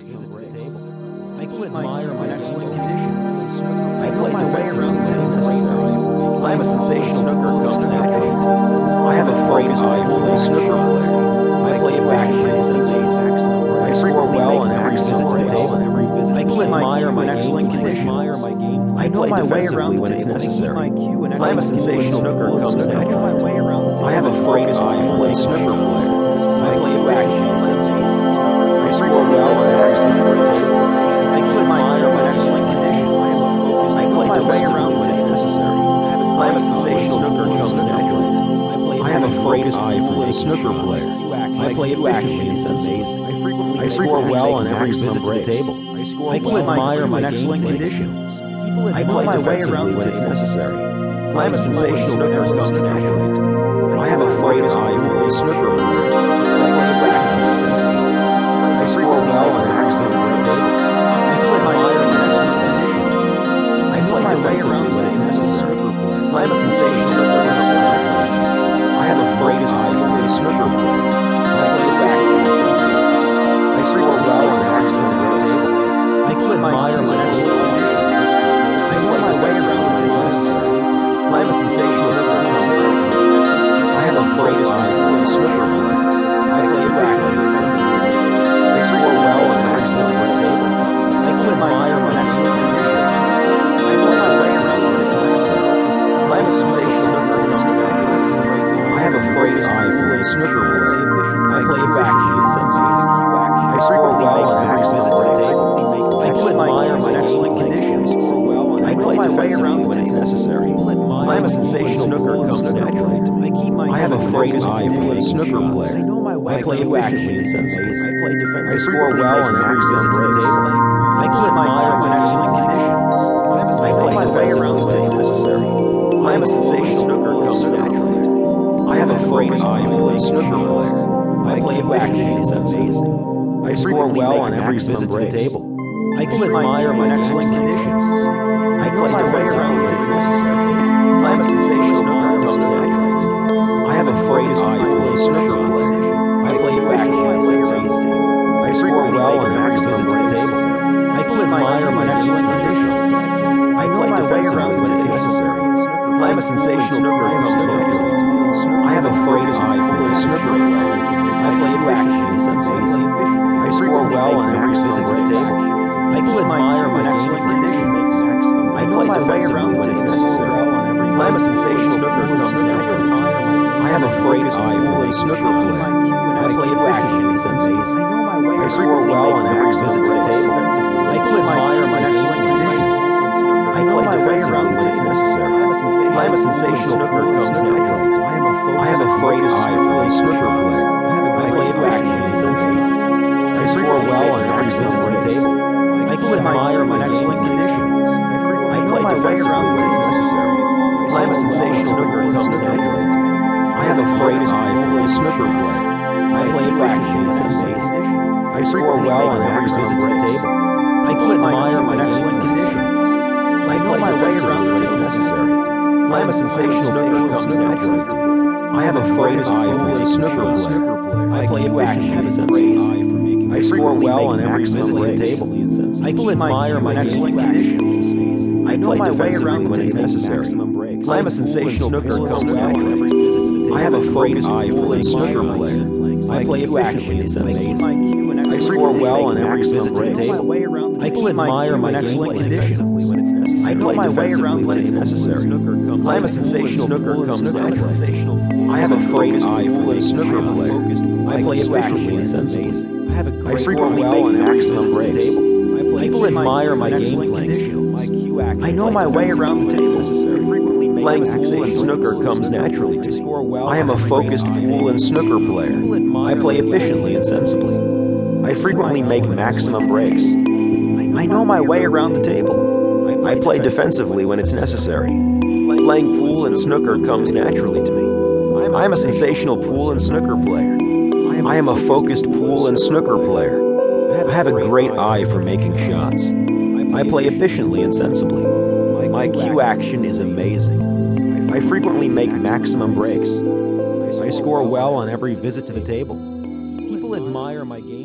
visit to the table. I keep admire my excellent condition. I play my way around when it's necessary. I am a sensational snooker comes. I have a focused eye for snooker player. I play it back I score well on every visit to the table. I keep admire my excellent condition. I know my way around when it's necessary. I am a sensational snooker comes. I have a focused eye for snooker player. I play it back I am a sensational snooker comes naturally. I have a focused eye for the snooker player. I play efficiently and sensibly. I frequently I score well on every visit to the table. I can admire my excellent conditions. I play my way around when it's necessary. I am a sensational snooker comes naturally to me. I have a focused eye for the snooker player. I play efficiently and sensibly. I score well on every visit to the table. I admire my excellent conditions. I know my way around when it's necessary. I it back and sensibly. I score well on every visit to the table. I can admire my excellent conditions. I way around when it's necessary. I am a sensational snooker comes naturally to me. I have a focused the snooker player. I play efficiently and sensibly. I score well on every visit to the table. I have a focused eye for the snooker player. I play effectively and sensibly. I score well on every visit to the table. I can admire my excellent conditions. I know my way around when it's necessary. I am a sensational snooker comes. I have a for the snooker player. I play effectively and sensibly. I score well on every visit to the table. I can admire my excellent conditions. I know my way around when it's necessary. I am a sensational snooker my way around when it's necessary. I am a sensational snooker comes naturally. I have a focused eye for the snooker player. I play effectively and sensibly. I score well on every visit to the table. I can admire my excellent conditions. I way around when it's necessary. I am a sensational snooker comes naturally. I have a focused eye for the snooker player. I play effectively and sensibly. I score well on every visit to the table. I can admire my score well on every visit to the table. I admire my excellent conditions. I know my way around when it's necessary. I am a sensational snooker comes naturally to me. I have a focused eye for the snooker player. I play effectively and sensibly. I score well on every visit to the table. I can admire my excellent conditions. I know my way around when it's necessary. I am a sensational snooker comes naturally. I have a focused eye for the snooker player. I play effectively and sensibly. I score well on every visit to the table. I can admire my excellent conditions. I know my way around when it's necessary. I am a sensational snooker comes naturally. I have a focused eye for the snooker player. I play effectively and sensibly. I frequently well on maximum breaks. People admire my game playing. I know my way around the table. Playing pool and snooker comes naturally to me. I am a focused pool and snooker player. I play efficiently and sensibly. I frequently make maximum breaks. I know my way around the table. I play defensively when it's necessary. Playing pool and snooker comes naturally to me. I am a sensational pool and snooker player. I am a focused pool and snooker player. I have a great eye for making shots. I play efficiently and sensibly. My cue action is amazing. I frequently make maximum breaks. I score well on every visit to the table. People admire my game.